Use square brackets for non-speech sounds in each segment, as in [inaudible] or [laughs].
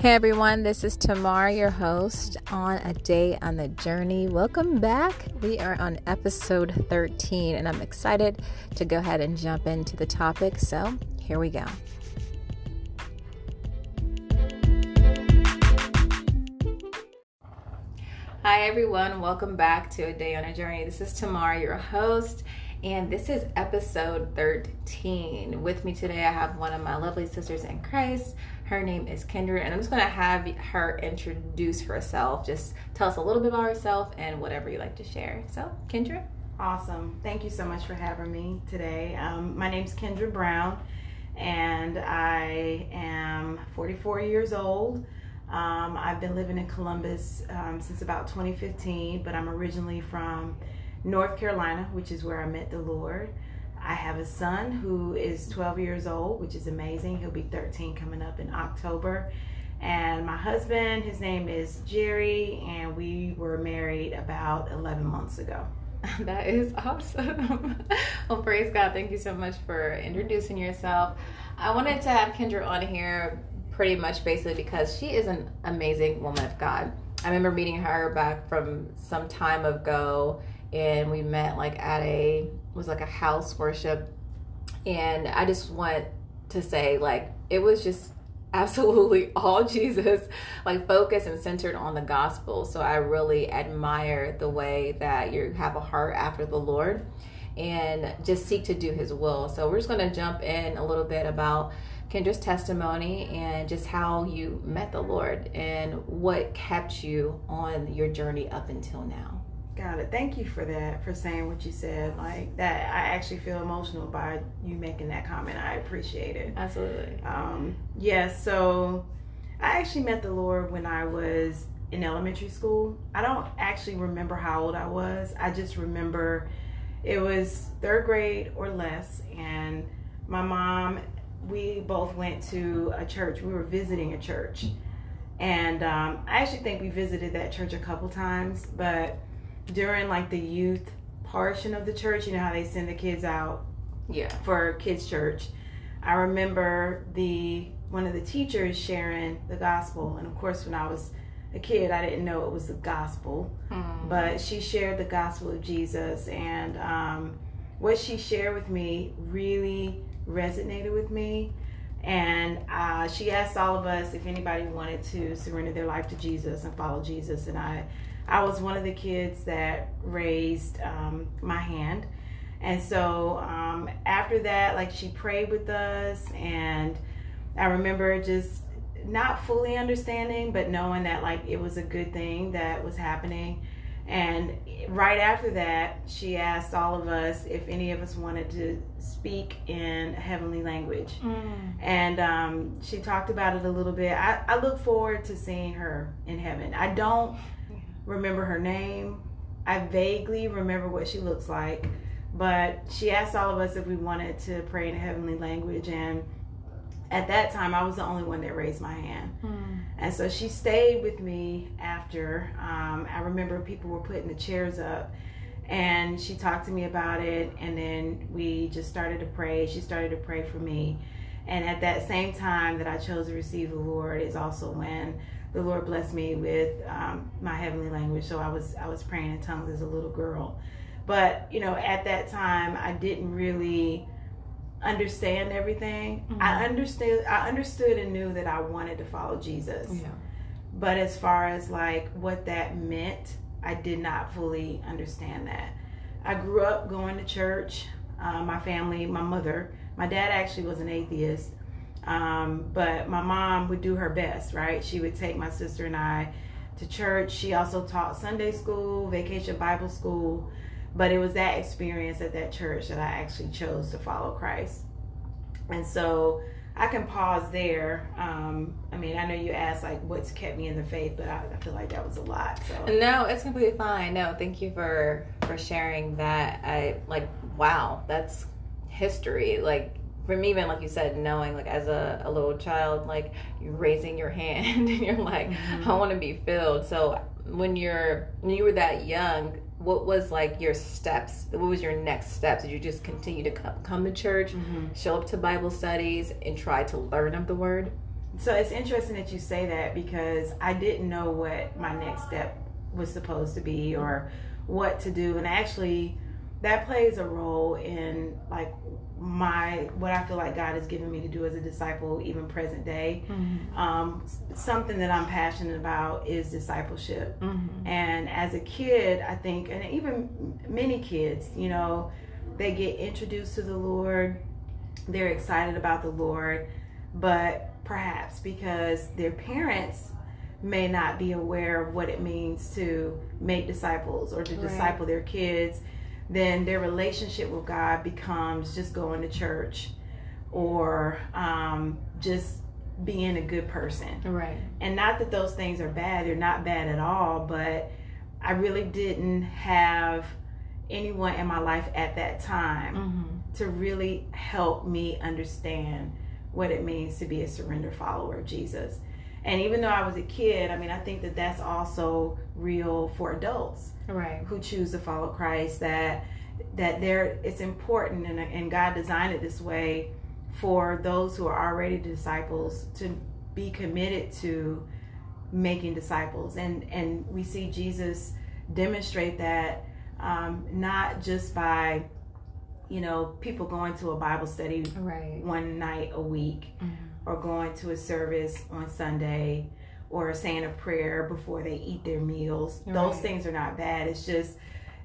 Hey everyone, this is Tamar, your host on A Day on the Journey. Welcome back. We are on episode 13, and I'm excited to go ahead and jump into the topic. So, here we go. Hi everyone, welcome back to A Day on a Journey. This is Tamar, your host, and this is episode 13. With me today, I have one of my lovely sisters in Christ. Her name is Kendra, and I'm just going to have her introduce herself. Just tell us a little bit about herself and whatever you like to share. So, Kendra? Awesome. Thank you so much for having me today. Um, my name is Kendra Brown, and I am 44 years old. Um, I've been living in Columbus um, since about 2015, but I'm originally from North Carolina, which is where I met the Lord. I have a son who is 12 years old, which is amazing. He'll be 13 coming up in October. And my husband, his name is Jerry, and we were married about 11 months ago. [laughs] That is awesome. [laughs] well, praise God. Thank you so much for introducing yourself. I wanted to have Kendra on here pretty much basically because she is an amazing woman of God. I remember meeting her back from some time ago and we met like at a was like a house worship. And i just want to say like it was just [laughs] absolutely all jesus like focused and centered on the gospel. So i really admire the way that you have a heart after the lord and just seek to do his will. So we're just going to jump in a little bit about kendra's testimony and just how you met the lord and what kept you on your journey up until now Got it. Thank you for that, for saying what you said. Like that, I actually feel emotional by you making that comment. I appreciate it. Absolutely. Um, yes. Yeah, so I actually met the Lord when I was in elementary school. I don't actually remember how old I was. I just remember it was third grade or less, and my mom, we both went to a church. We were visiting a church, and um, I actually think we visited that church a couple times, but during like the youth portion of the church, you know how they send the kids out yeah for kids church. I remember the one of the teachers sharing the gospel and of course when I was a kid I didn't know it was the gospel. Mm. But she shared the gospel of Jesus and um, what she shared with me really resonated with me and uh, she asked all of us if anybody wanted to surrender their life to Jesus and follow Jesus and I I was one of the kids that raised um, my hand. And so um, after that, like she prayed with us, and I remember just not fully understanding, but knowing that like it was a good thing that was happening. And right after that, she asked all of us if any of us wanted to speak in heavenly language. Mm. And um, she talked about it a little bit. I, I look forward to seeing her in heaven. I don't remember her name. I vaguely remember what she looks like, but she asked all of us if we wanted to pray in a heavenly language. And at that time, I was the only one that raised my hand. Hmm. And so she stayed with me after. Um, I remember people were putting the chairs up and she talked to me about it. And then we just started to pray. She started to pray for me. And at that same time that I chose to receive the Lord is also when the Lord blessed me with um, my heavenly language. So I was I was praying in tongues as a little girl, but you know at that time I didn't really understand everything. Mm-hmm. I understood I understood and knew that I wanted to follow Jesus. Yeah. But as far as like what that meant, I did not fully understand that. I grew up going to church. Uh, my family, my mother, my dad actually was an atheist. Um, but my mom would do her best, right? She would take my sister and I to church. She also taught Sunday school, vacation Bible school. But it was that experience at that church that I actually chose to follow Christ. And so I can pause there. Um, I mean, I know you asked like what's kept me in the faith, but I, I, feel like that was a lot. So no, it's completely fine. No, thank you for for sharing that. I like wow, that's history. Like for me even like you said knowing like as a, a little child like you're raising your [laughs] hand and you're like mm-hmm. i want to be filled so when you're when you were that young what was like your steps what was your next steps did you just continue to come, come to church mm-hmm. show up to bible studies and try to learn of the word So it's interesting that you say that because I didn't know what my next step was supposed to be or what to do. And actually, that plays a role in like my what I feel like God has given me to do as a disciple, even present day. Mm-hmm. Um, something that I'm passionate about is discipleship. Mm-hmm. And as a kid, I think, and even many kids, you know, they get introduced to the Lord, they're excited about the Lord, but perhaps because their parents may not be aware of what it means to make disciples or to right. disciple their kids, then their relationship with God becomes just going to church or um, just being a good person. Right. And not that those things are bad, they're not bad at all, but I really didn't have anyone in my life at that time mm-hmm. to really help me understand what it means to be a surrender follower of Jesus. And even though I was a kid, I mean, I think that that's also real for adults, right? Who choose to follow Christ. That that there, it's important, and and God designed it this way for those who are already disciples to be committed to making disciples, and and we see Jesus demonstrate that um, not just by you know people going to a Bible study right. one night a week. Mm-hmm or going to a service on Sunday or saying a prayer before they eat their meals. Right. Those things are not bad. It's just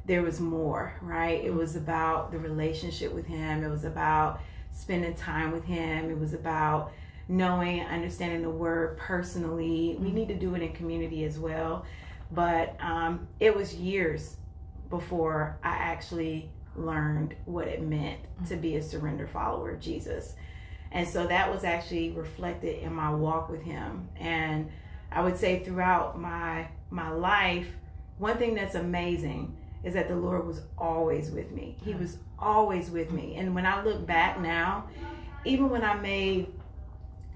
there was more, right? It was about the relationship with Him, it was about spending time with Him, it was about knowing understanding the Word personally. We need to do it in community as well. But um, it was years before I actually learned what it meant to be a surrender follower of Jesus. And so that was actually reflected in my walk with him. And I would say throughout my my life, one thing that's amazing is that the Lord was always with me. He was always with me. And when I look back now, even when I made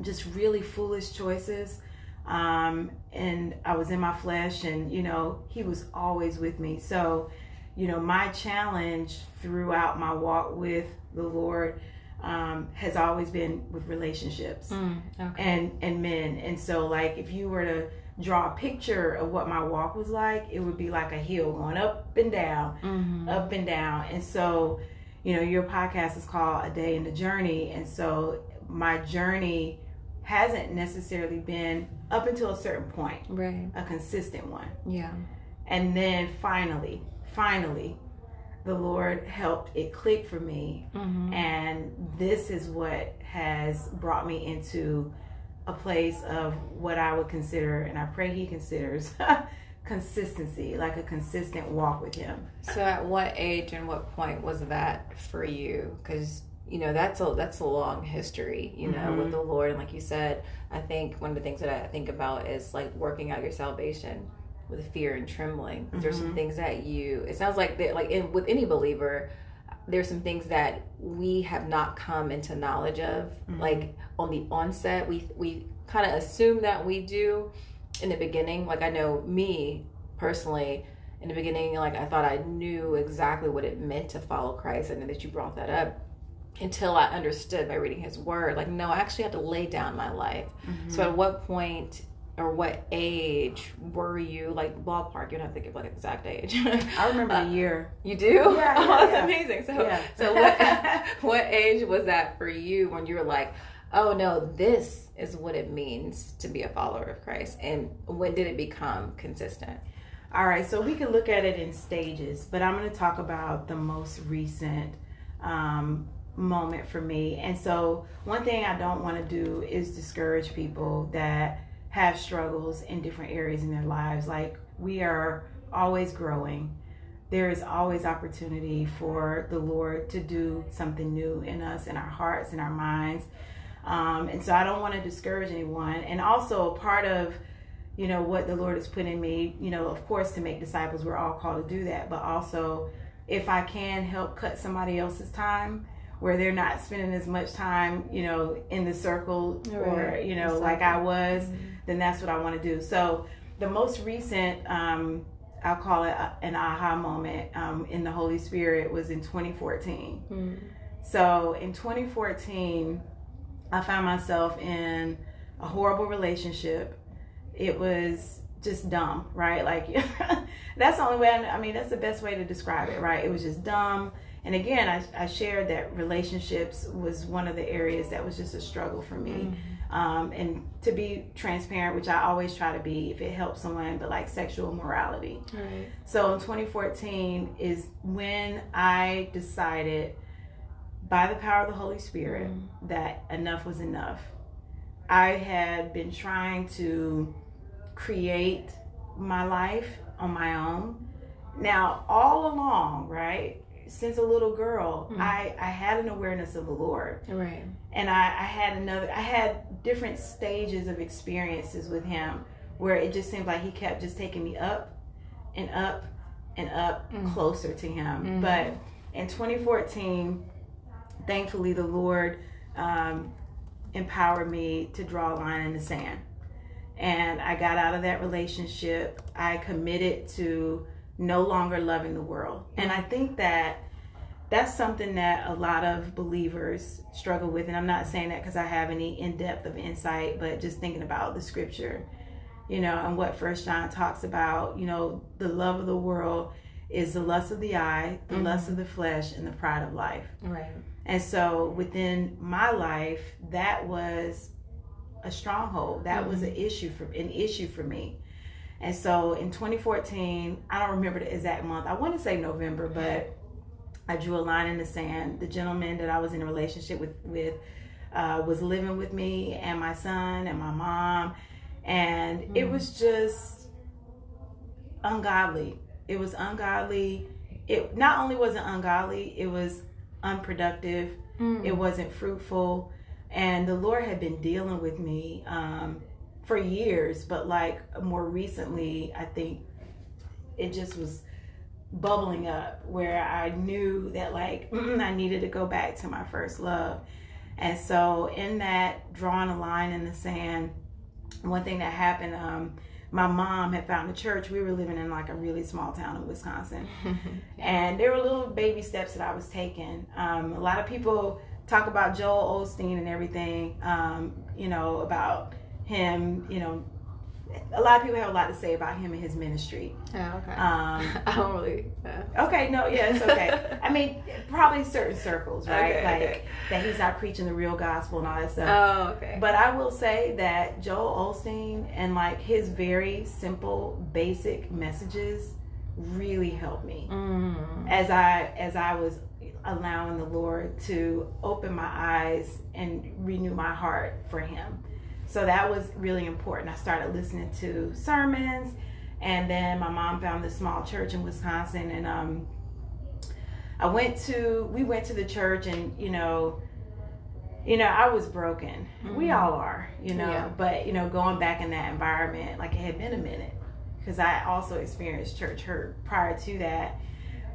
just really foolish choices, um, and I was in my flesh, and you know, He was always with me. So, you know, my challenge throughout my walk with the Lord um, has always been with relationships mm, okay. and and men. And so, like, if you were to draw a picture of what my walk was like, it would be like a hill going up and down, mm-hmm. up and down. And so, you know, your podcast is called A Day in the Journey, and so my journey hasn't necessarily been up until a certain point, right? A consistent one, yeah. And then finally, finally, the Lord helped it click for me. Mm-hmm. And this is what has brought me into a place of what I would consider, and I pray He considers, [laughs] consistency, like a consistent walk with Him. So, at what age and what point was that for you? Because you know that's a that's a long history you know mm-hmm. with the lord and like you said i think one of the things that i think about is like working out your salvation with fear and trembling. Mm-hmm. There's some mm-hmm. things that you. It sounds like that, like in, with any believer, there's some things that we have not come into knowledge of. Mm-hmm. Like on the onset, we we kind of assume that we do in the beginning. Like I know me personally. In the beginning, like I thought I knew exactly what it meant to follow Christ, and that you brought that up until I understood by reading his word. Like, no, I actually have to lay down my life. Mm-hmm. So, at what point or what age were you like ballpark you don't have to give like exact age. I remember [laughs] uh, the year. you do? Yeah, yeah oh, [laughs] that's yeah. amazing. So yeah. so what [laughs] what age was that for you when you were like oh no this is what it means to be a follower of christ and when did it become consistent? All right so we can look at it in stages but i'm going to talk about the most recent um, moment for me. And so one thing i don't want to do is discourage people that have struggles in different areas in their lives. Like we are always growing. There is always opportunity for the Lord to do something new in us, in our hearts, in our minds. Um, and so I don't want to discourage anyone. And also, part of you know what the Lord has put in me, you know, of course, to make disciples, we're all called to do that. But also, if I can help cut somebody else's time, where they're not spending as much time, you know, in the circle right. or you know, like I was. Mm-hmm then that's what I want to do. So the most recent, um, I'll call it an aha moment um, in the Holy Spirit was in 2014. Mm. So in 2014, I found myself in a horrible relationship. It was just dumb, right? Like [laughs] that's the only way. I, I, mean, that's the best way to describe it, right? It was just dumb. And again, I, I shared that relationships was one of the areas that was just a struggle for me. Mm-hmm. Um, and to be transparent, which I always try to be if it helps someone, but like sexual morality. Right. So in 2014 is when I decided by the power of the Holy Spirit mm-hmm. that enough was enough. I had been trying to create my life on my own. Now, all along, right, since a little girl, mm-hmm. I, I had an awareness of the Lord. Right. And I, I had another, I had different stages of experiences with Him where it just seemed like He kept just taking me up and up and up mm-hmm. closer to Him. Mm-hmm. But in 2014, thankfully, the Lord um, empowered me to draw a line in the sand and I got out of that relationship. I committed to no longer loving the world. And I think that that's something that a lot of believers struggle with. And I'm not saying that because I have any in depth of insight, but just thinking about the scripture, you know, and what First John talks about, you know, the love of the world is the lust of the eye, the mm-hmm. lust of the flesh, and the pride of life. Right. And so within my life, that was a stronghold. That mm-hmm. was an issue for an issue for me. And so in 2014, I don't remember the exact month. I want to say November, but I drew a line in the sand. The gentleman that I was in a relationship with with uh, was living with me and my son and my mom, and mm-hmm. it was just ungodly. It was ungodly. It not only wasn't ungodly, it was unproductive. Mm-hmm. It wasn't fruitful and the Lord had been dealing with me um, for years, but like more recently, I think it just was bubbling up where I knew that like I needed to go back to my first love. And so in that drawing a line in the sand, one thing that happened, um, my mom had found a church. We were living in like a really small town in Wisconsin. [laughs] and there were little baby steps that I was taking. Um, a lot of people talk about Joel Osteen and everything, um, you know, about him, you know, a lot of people have a lot to say about him and his ministry. Oh, okay. Um, [laughs] I don't really. Uh. Okay, no, yeah, it's okay. [laughs] I mean, probably certain circles, right? Okay, like okay. that he's not preaching the real gospel and all that stuff. Oh, okay. But I will say that Joel Osteen and like his very simple, basic messages really helped me mm. as I as I was allowing the Lord to open my eyes and renew my heart for Him. So that was really important. I started listening to sermons, and then my mom found this small church in Wisconsin, and um, I went to we went to the church, and you know, you know, I was broken. Mm-hmm. We all are, you know, yeah. but you know, going back in that environment, like it had been a minute because I also experienced church hurt prior to that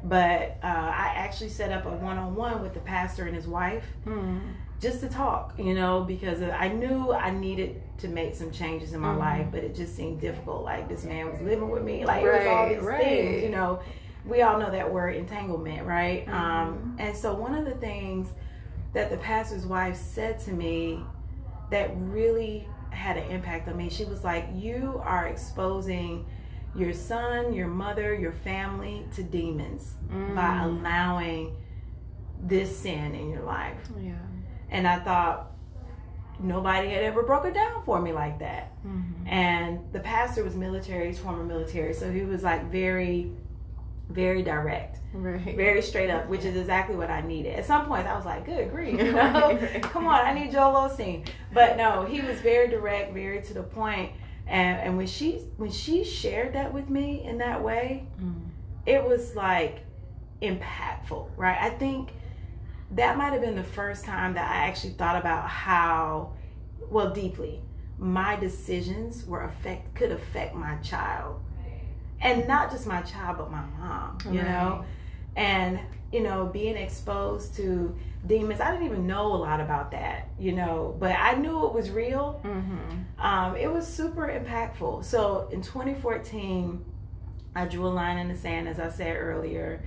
but uh, I actually set up a one on one with the pastor and his wife mm-hmm. Just to talk, you know, because I knew I needed to make some changes in my mm-hmm. life, but it just seemed difficult. Like this man was living with me, like right, it was all these right. things, you know. We all know that word entanglement, right? Mm-hmm. Um, and so one of the things that the pastor's wife said to me that really had an impact on me, she was like, "You are exposing." your son, your mother, your family to demons mm. by allowing this sin in your life. Yeah. And I thought nobody had ever broken down for me like that. Mm-hmm. And the pastor was military, he's former military, so he was like very very direct, right. very straight up, which is exactly what I needed. At some point, I was like, "Good grief, you [laughs] know, come on, I need Joel Osteen." But no, he was very direct, very to the point, and and when she when she shared that with me in that way mm. it was like impactful right i think that might have been the first time that i actually thought about how well deeply my decisions were affect could affect my child and not just my child but my mom you right. know and you know being exposed to demons. I didn't even know a lot about that, you know, but I knew it was real. Mm-hmm. Um, it was super impactful. So in 2014, I drew a line in the sand, as I said earlier,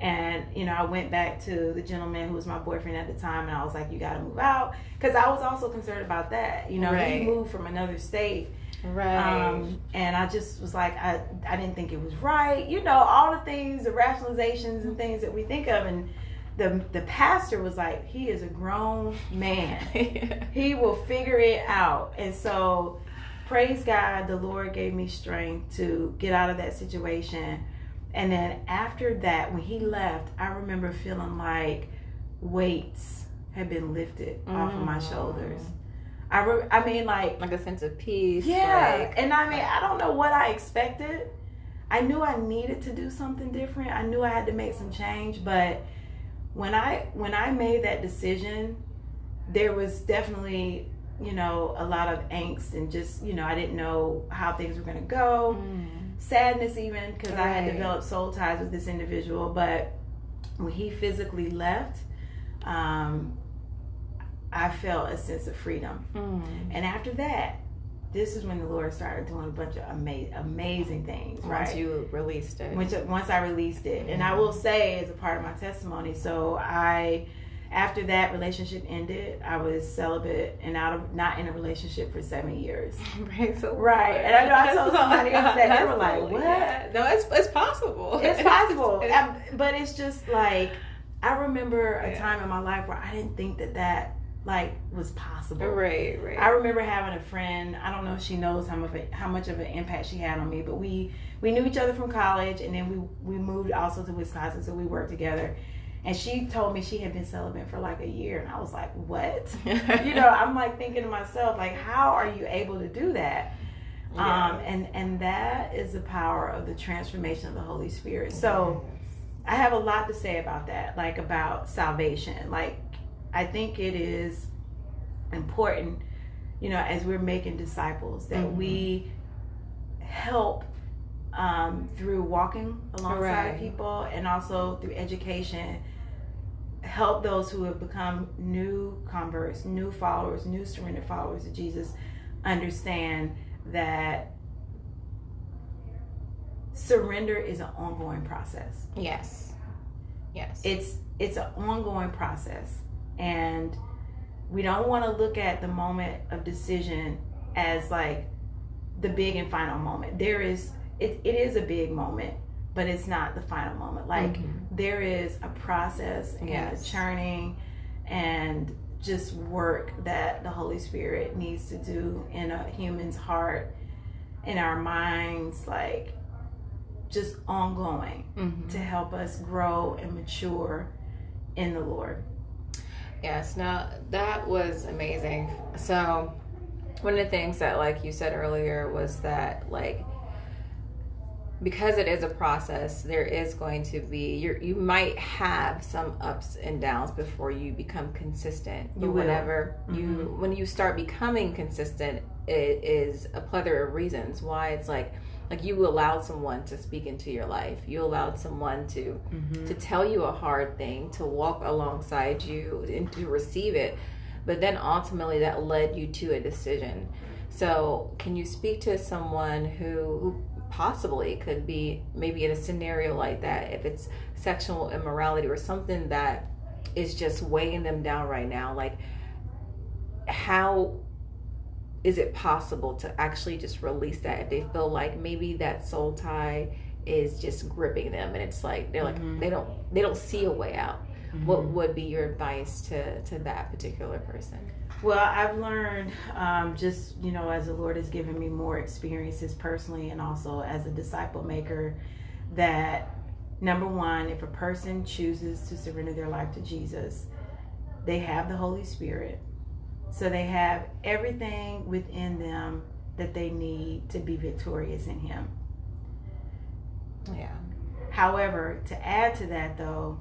And, you know, I went back to the gentleman who was my boyfriend at the time and I was like, you got to move out. Because I was also concerned about that. You know, Right. he moved from another state. Right. Um, and I just was like, I, I didn't think it was right. You know, all the things, the rationalizations and things that we think of. And the, the pastor was like, he is a grown man [laughs] he will figure it out. And so, praise God, the Lord gave me strength to get out of that situation. And then after that, when he left, I remember feeling like weights had been lifted off of my Mm. shoulders. I, re- I mean, like, like a sense of peace. yeah. Like, and I mean, I don't know what I expected. I knew I needed to do something different. I knew I had to make some change, but when I when I made that decision, there was definitely, you know, a lot of angst and just, you know, I didn't know how things were going to go. mm, Sadness even because I had developed soul ties with this individual, but when he physically left, um I felt a sense of freedom. mm. And after that, this is when the Lord started doing a bunch of ama- amazing things, right? Once you released it. Once, once I released it. And I will say, as a part of my testimony, so I, after that relationship ended, I was celibate and out of not in a relationship for seven years. [laughs] right. So Right. And I know I told somebody else that, they were like, what? yeah. No, it's it's possible. It's [laughs] possible. It's- Um, but it's just like, I remember a Yeah. time in my life where I didn't think that that, like, was possible. right, right. I remember having a friend. I don't know if she knows how much a, how much of an impact she had on me, but we we knew each other from college, and then we we moved also to Wisconsin, so we worked together. And she told me she had been celibate for like a year, and I was like, "What?" [laughs] you know, I'm like thinking to myself, like, "How are you able to do that?" Um, and and that is the power of the transformation of the Holy Spirit. So. I have a lot to say about that, like about salvation. Like, I think it is important, you know, as we're making disciples, that Mhm. we help um, through walking alongside Right. people and also through education, help those who have become new converts, new followers, new surrendered followers of Jesus understand that surrender is an ongoing process yes, yes. it's it's an ongoing process and we don't want to look at the moment of decision as like the big and final moment there is it, it is a big moment but it's not the final moment like Mhm. There is a process and Yes. a churning and just work that the holy spirit needs to do in a human's heart in our minds like just ongoing Mhm. to help us grow and mature in the Lord. Yes, now that was amazing. So, one of the things that, like you said earlier, was that, like, because it is a process, there is going to be you you might have some ups and downs before you become consistent. But You will. whenever you mm-hmm. when you start becoming consistent, it is a plethora of reasons why it's like like you allowed someone to speak into your life. You allowed someone to mm-hmm. to tell you a hard thing, to walk alongside you and to receive it. But then ultimately that led you to a decision. So, can you speak to someone who possibly could be maybe in a scenario like that if it's sexual immorality or something that is just weighing them down right now? Like, how is it possible to actually just release that if they feel like maybe that soul tie is just gripping them and it's like they're like Mhm. they don't they don't see a way out what would be your advice to to that particular person Well, I've learned um, just, you know, as the Lord has given me more experiences personally and also as a disciple maker, that number one, if a person chooses to surrender their life to Jesus, they have the Holy Spirit. So they have everything within them that they need to be victorious in Him. yeah However, to add to that though,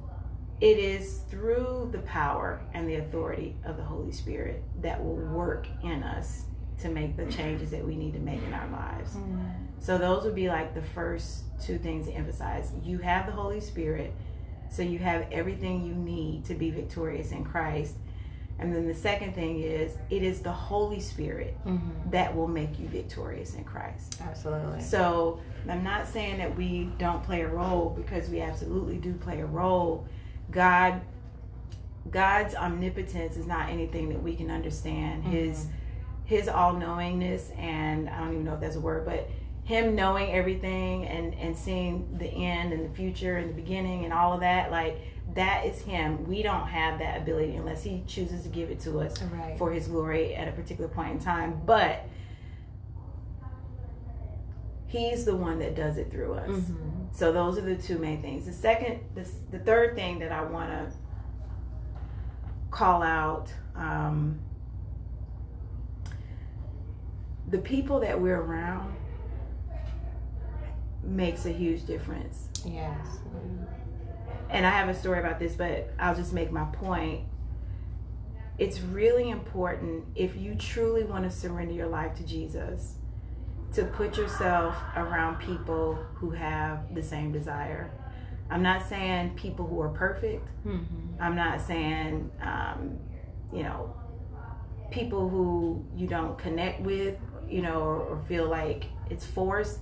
it is through the power and the authority of the Holy Spirit that will work in us to make the changes that we need to make in our lives. So those would be like the first two things to emphasize. You have the Holy Spirit, so you have everything you need to be victorious in Christ. And then the second thing is it is the Holy Spirit Mm-hmm. that will make you victorious in Christ. Absolutely. So I'm not saying that we don't play a role because we absolutely do play a role. God God's omnipotence is not anything that we can understand. Mm-hmm. His his all knowingness and I don't even know if that's a word, but him knowing everything and and seeing the end and the future and the beginning and all of that, like that is him. We don't have that ability unless he chooses to give it to us Right. for his glory at a particular point in time. But he's the one that does it through us. Mm-hmm. So those are the two main things. The second, the, the third thing that I want to call out, um, the people that we're around makes a huge difference. Yes. And I have a story about this, but I'll just make my point. It's really important if you truly want to surrender your life to Jesus to put yourself around people who have the same desire. I'm not saying people who are perfect. Mm-hmm. I'm not saying, um, you know, people who you don't connect with, you know, or, or feel like it's forced.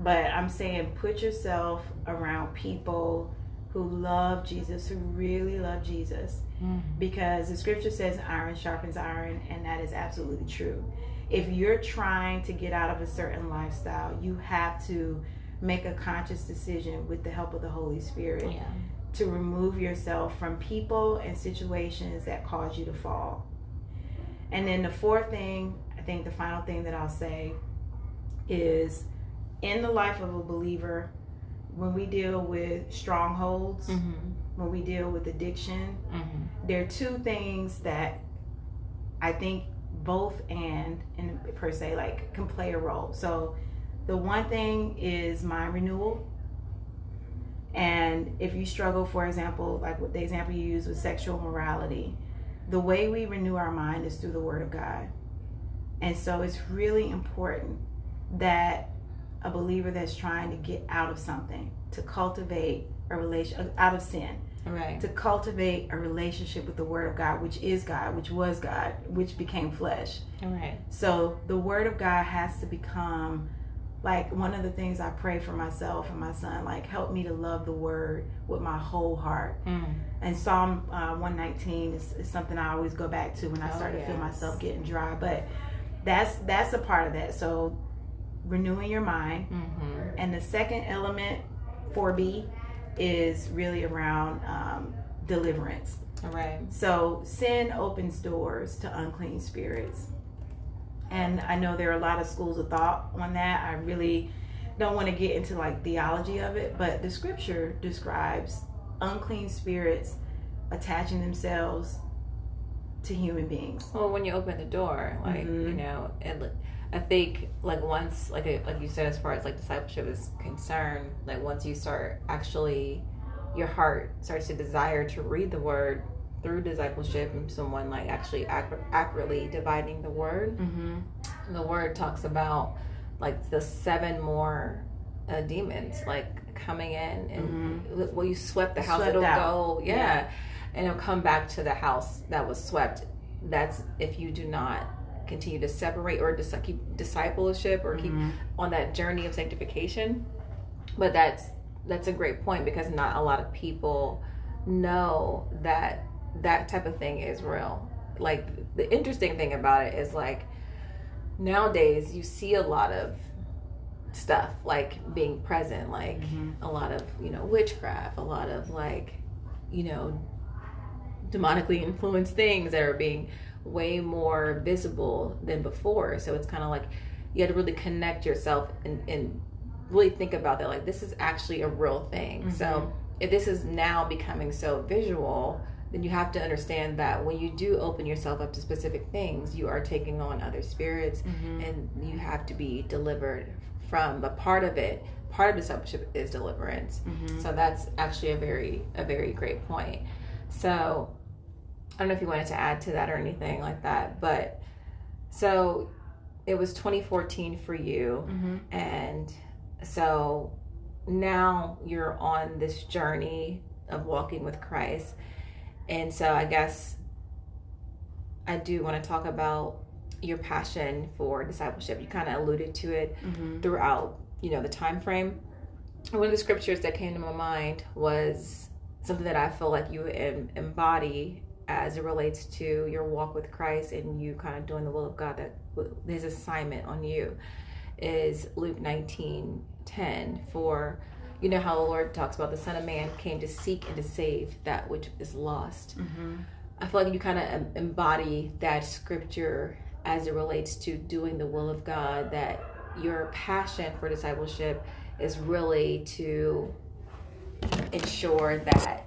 But I'm saying put yourself around people who love Jesus, who really love Jesus. Mm-hmm. Because the scripture says iron sharpens iron, and that is absolutely true. If you're trying to get out of a certain lifestyle, you have to make a conscious decision with the help of the Holy Spirit Yeah. to remove yourself from people and situations that cause you to fall. And then the fourth thing, I think the final thing that I'll say is in the life of a believer, when we deal with strongholds, Mm-hmm. when we deal with addiction, Mm-hmm. there are two things that I think both and and per se like can play a role. So the one thing is mind renewal. And if you struggle, for example, like with the example you use with sexual morality, the way we renew our mind is through the Word of God. And so it's really important that a believer that's trying to get out of something, to cultivate a relation out of sin, Right. to cultivate a relationship with the Word of God, which is God, which was God, which became flesh. Right. So the Word of God has to become like one of the things I pray for myself and my son. Like, help me to love the Word with my whole heart. Mm. And Psalm uh, 119 is, is something I always go back to when I Oh, start to feel myself getting dry. But that's that's a part of that. So renewing your mind. Mm-hmm. And the second element, 4B, is really around um, deliverance. Right. So sin opens doors to unclean spirits. And I know there are a lot of schools of thought on that. I really don't want to get into like theology of it, but the scripture describes unclean spirits attaching themselves to human beings. Well, when you open the door, like Mhm. you know, and I think like once, like like you said, as far as like discipleship is concerned, like once you start actually, your heart starts to desire to read the word through discipleship and someone like actually ac- accurately dividing the word. Mm-hmm. The word talks about like the seven more uh, demons like coming in and well you swept the house Swept it'll out. go yeah. Yeah. and it'll come back to the house that was swept that's if you do not continue to separate or dis- keep discipleship or keep Mhm. on that journey of sanctification but that's that's a great point because not a lot of people know that that type of thing is real like the interesting thing about it is like nowadays you see a lot of stuff like being present like Mhm. a lot of you know witchcraft a lot of like you know demonically influenced things that are being way more visible than before. So it's kind of like you have to really connect yourself and, and really think about that like this is actually a real thing. So if this is now becoming so visual then you have to understand that when you do open yourself up to specific things you are taking on other spirits Mm-hmm. and you have to be delivered from but part of it part of discipleship is deliverance. Mm-hmm. so that's actually a very a very great point. So i don't know if you wanted to add to that or anything like that but so it was 2014 for you Mm-hmm. and so now you're on this journey of walking with christ and so i guess I do want to talk about your passion for discipleship. You kind of alluded to it Mm-hmm. throughout, you know, the time frame. One of the scriptures that came to my mind was something that I feel like you embody as it relates to your walk with Christ and you kind of doing the will of God that his assignment on you is Luke 19 10 for you know how the Lord talks about the Son of Man came to seek and to save that which is lost. Mm-hmm. I feel like you kind of embody that scripture as it relates to doing the will of God, that your passion for discipleship is really to ensure that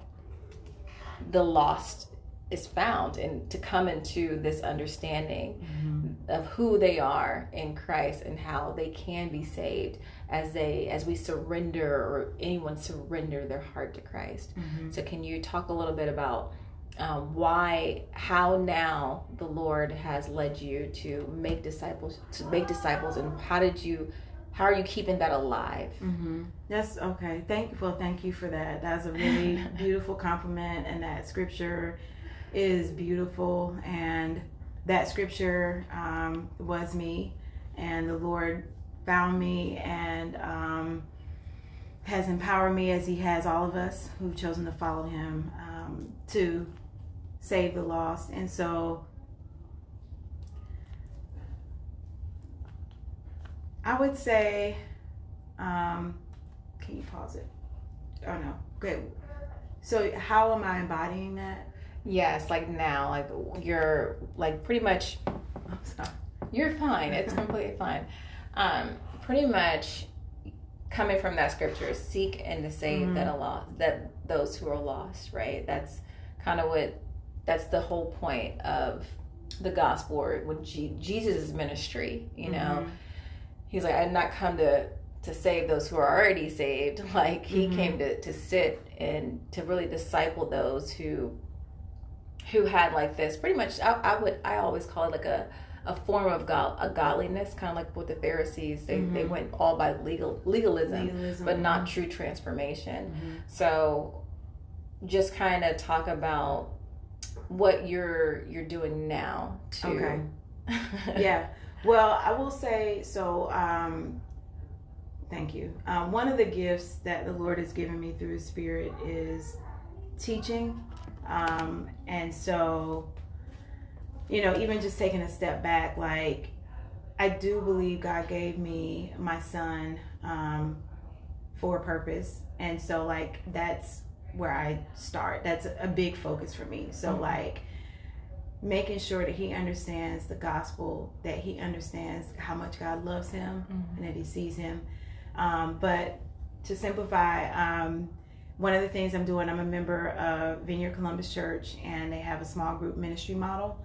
the lost is found and to come into this understanding Mm-hmm. of who they are in Christ and how they can be saved as they as we surrender or anyone surrender their heart to Christ. Mm-hmm. So can you talk a little bit about um, why how now the Lord has led you to make disciples to make disciples and how did you how are you keeping that alive? Mm-hmm. That's okay. Thank you. Well, thank you for that. That's a really [laughs] beautiful compliment, and that scripture is beautiful. And that scripture um, was me, and the Lord found me and um, has empowered me as He has all of us who've chosen to follow Him um, to save the lost. And so I would say, um, can you pause it? Oh no, good. So how am I embodying that? Yes, like now, like you're like pretty much. [laughs] You're fine. It's [laughs] completely fine. Um, pretty much coming from that scripture, seek and to save Mhm. that that those who are lost. Right. That's kind of what. That's the whole point of the gospel, or when G- Jesus' ministry. You know, Mhm. he's like, I've not come to to save those who are already saved. [laughs] Like he Mhm. came to to sit and to really disciple those who who had like this pretty much I, I would I always call it like a a form of god a godliness kind of like with the Pharisees they they Mhm. went all by legal legalism, Legalism. but not true transformation Mhm. so just kind of talk about what you're you're doing now to Okay. [laughs] yeah. Well, I will say so. Um, thank you. Um, one of the gifts that the Lord has given me through His Spirit is teaching, um, and so you know, even just taking a step back, like I do believe God gave me my son um, for a purpose, and so like that's where I start. That's a big focus for me. So Mhm. like making sure that he understands the gospel, that he understands how much God loves him Mhm. and that he sees him. Um, but to simplify, um, one of the things I'm doing, I'm a member of Vineyard Columbus Church, and they have a small group ministry model.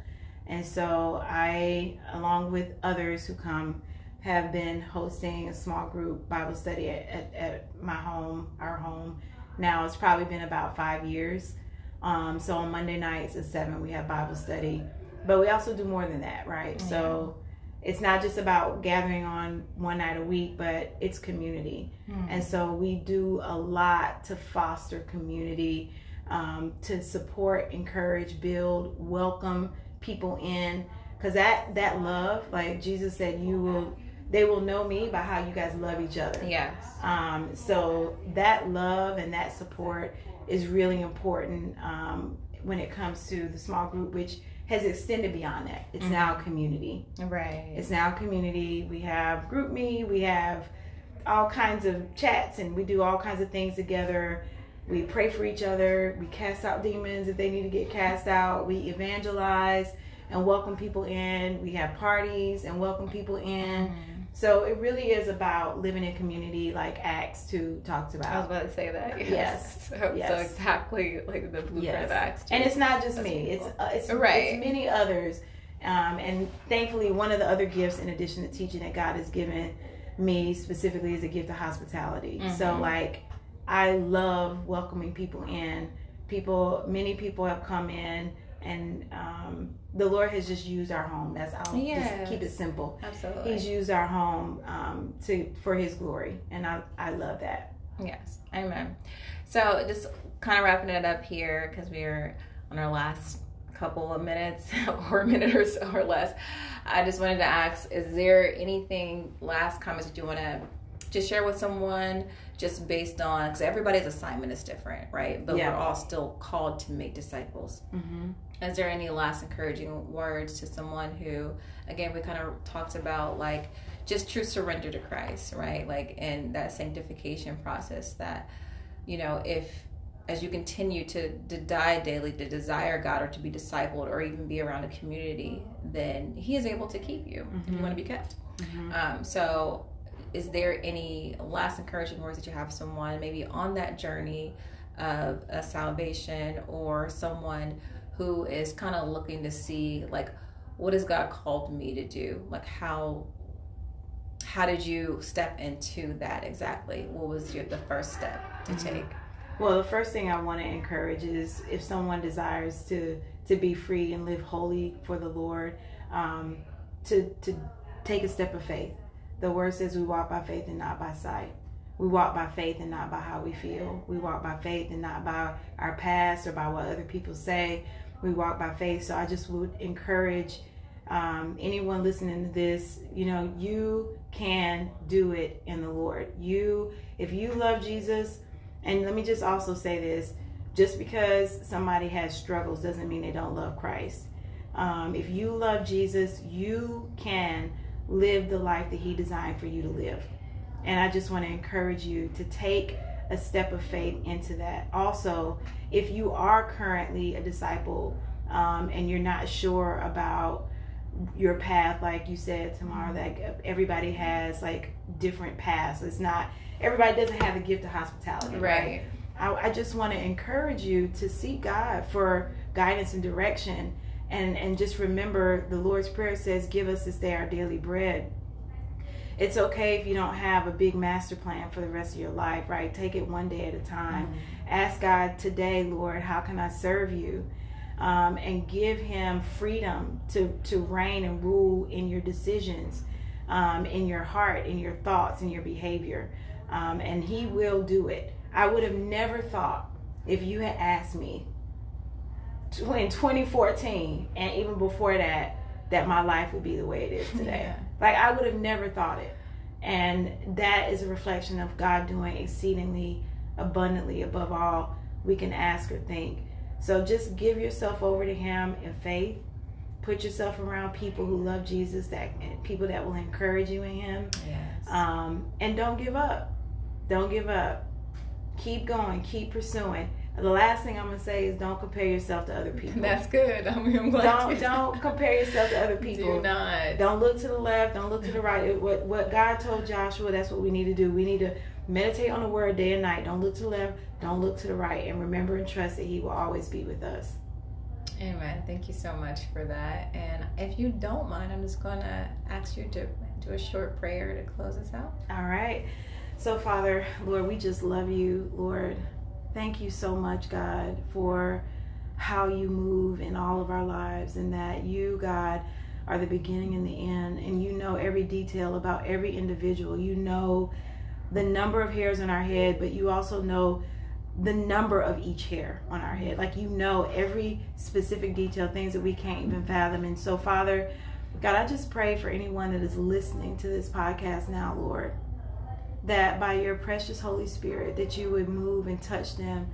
And so I, along with others who come, have been hosting a small group Bible study at, at, at my home, our home. Now it's probably been about five years. Um, so on Monday nights at seven, we have Bible study, but we also do more than that, right? So it's not just about gathering on one night a week, but it's community. Mhm. And so we do a lot to foster community, um, to support, encourage, build, welcome people in. Cause that that love, like Jesus said, you will, they will know me by how you guys love each other. yes Um, so that love and that support is really important um, when it comes to the small group, which has extended beyond that. It's now a community. right It's now a community. We have GroupMe. We have all kinds of chats, and we do all kinds of things together. We pray for each other. We cast out demons if they need to get cast out. We evangelize and welcome people in. We have parties and welcome people in. Mhm. So it really is about living in community, like Acts two talks about. I was about. to say that. Yes. Yes. [laughs] So, so exactly like the blueprint Yes. of Acts. two. And it's not just That's me; it's uh, it's, Right. it's many others. Um, and thankfully, one of the other gifts, in addition to teaching, that God has given me specifically is a gift of hospitality. So, Mhm. like, I love welcoming people in. People, many people have come in, and um, the Lord has just used our home. That's I'll just keep it simple. Absolutely. He's used our home um, to for His glory, and I I love that. Yes, amen. So just kind of wrapping it up here because we're on our last couple of minutes [laughs] or a minute or, so, or less, I just wanted to ask: Is there anything last comments that you want to just share with someone, just based on because everybody's assignment is different, right? But yeah. we're all still called to make disciples. Mm-hmm. Is there any last encouraging words to someone who, again, we kind of talked about like just true surrender to Christ, right? Like in that sanctification process that, you know, if as you continue to, to die daily to desire God or to be discipled or even be around a community, then He is able to keep you. Mm-hmm. You want to be kept. Mm-hmm. Um, so, is there any last encouraging words that you have someone maybe on that journey of a salvation or someone who is kind of looking to see like what has God called me to do? Like how how did you step into that exactly? What was your the first step to mm-hmm. take? Well, the first thing I want to encourage is if someone desires to to be free and live holy for the Lord, um, to to take a step of faith. The word says we walk by faith and not by sight. We walk by faith and not by how we feel. We walk by faith and not by our past or by what other people say. We walk by faith. So I just would encourage um, anyone listening to this, you know, you can do it in the Lord. You, if you love Jesus, and let me just also say this just because somebody has struggles doesn't mean they don't love Christ. Um, if you love Jesus, you can live the life that He designed for you to live. And I just want to encourage you to take a step of faith into that. Also, if you are currently a disciple um, and you're not sure about your path like you said Tamar that everybody has like different paths it's not everybody doesn't have the gift of hospitality right, right? I, I just want to encourage you to seek god for guidance and direction and and just remember the lord's prayer says give us this day our daily bread it's okay if you don't have a big master plan for the rest of your life right take it one day at a time mm-hmm. ask god today lord how can i serve you um, and give him freedom to, to reign and rule in your decisions, um, in your heart, in your thoughts, in your behavior. Um, and he will do it. I would have never thought if you had asked me in 2014 and even before that that my life would be the way it is today. Yeah. Like I would have never thought it. And that is a reflection of God doing exceedingly abundantly above all we can ask or think. So just give yourself over to Him in faith. Put yourself around people who love Jesus, that people that will encourage you in Him. Yes. Um, and don't give up. Don't give up. Keep going. Keep pursuing. The last thing I'm gonna say is don't compare yourself to other people. That's good. [laughs] I mean, I'm glad. Don't don't compare yourself to other [laughs] people. Do not. Don't look to the left. Don't look to the right. What what God told Joshua, that's what we need to do. We need to Meditate on the word day and night. Don't look to the left, don't look to the right. And remember and trust that He will always be with us. Amen. Thank you so much for that. And if you don't mind, I'm just going to ask you to do a short prayer to close us out. All right. So, Father, Lord, we just love you, Lord. Thank you so much, God, for how you move in all of our lives and that you, God, are the beginning and the end. And you know every detail about every individual. You know the number of hairs on our head, but you also know the number of each hair on our head. Like you know every specific detail, things that we can't even fathom. And so, Father, God, I just pray for anyone that is listening to this podcast now, Lord, that by your precious Holy Spirit, that you would move and touch them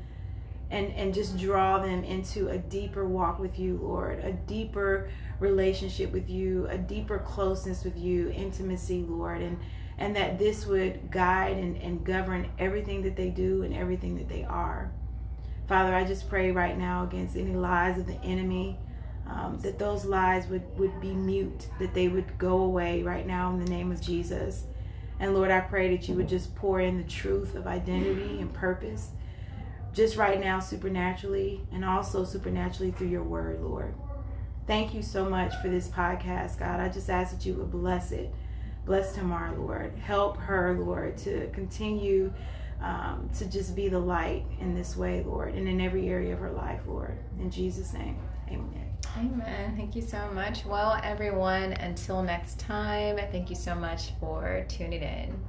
and, and just draw them into a deeper walk with you, Lord, a deeper relationship with you, a deeper closeness with you, intimacy, Lord. And and that this would guide and, and govern everything that they do and everything that they are. Father, I just pray right now against any lies of the enemy, um, that those lies would, would be mute, that they would go away right now in the name of Jesus. And Lord, I pray that you would just pour in the truth of identity and purpose, just right now, supernaturally, and also supernaturally through your word, Lord. Thank you so much for this podcast, God. I just ask that you would bless it Bless Tamar, Lord. Help her, Lord, to continue um, to just be the light in this way, Lord, and in every area of her life, Lord. In Jesus' name, amen. Amen. Thank you so much. Well, everyone, until next time, thank you so much for tuning in.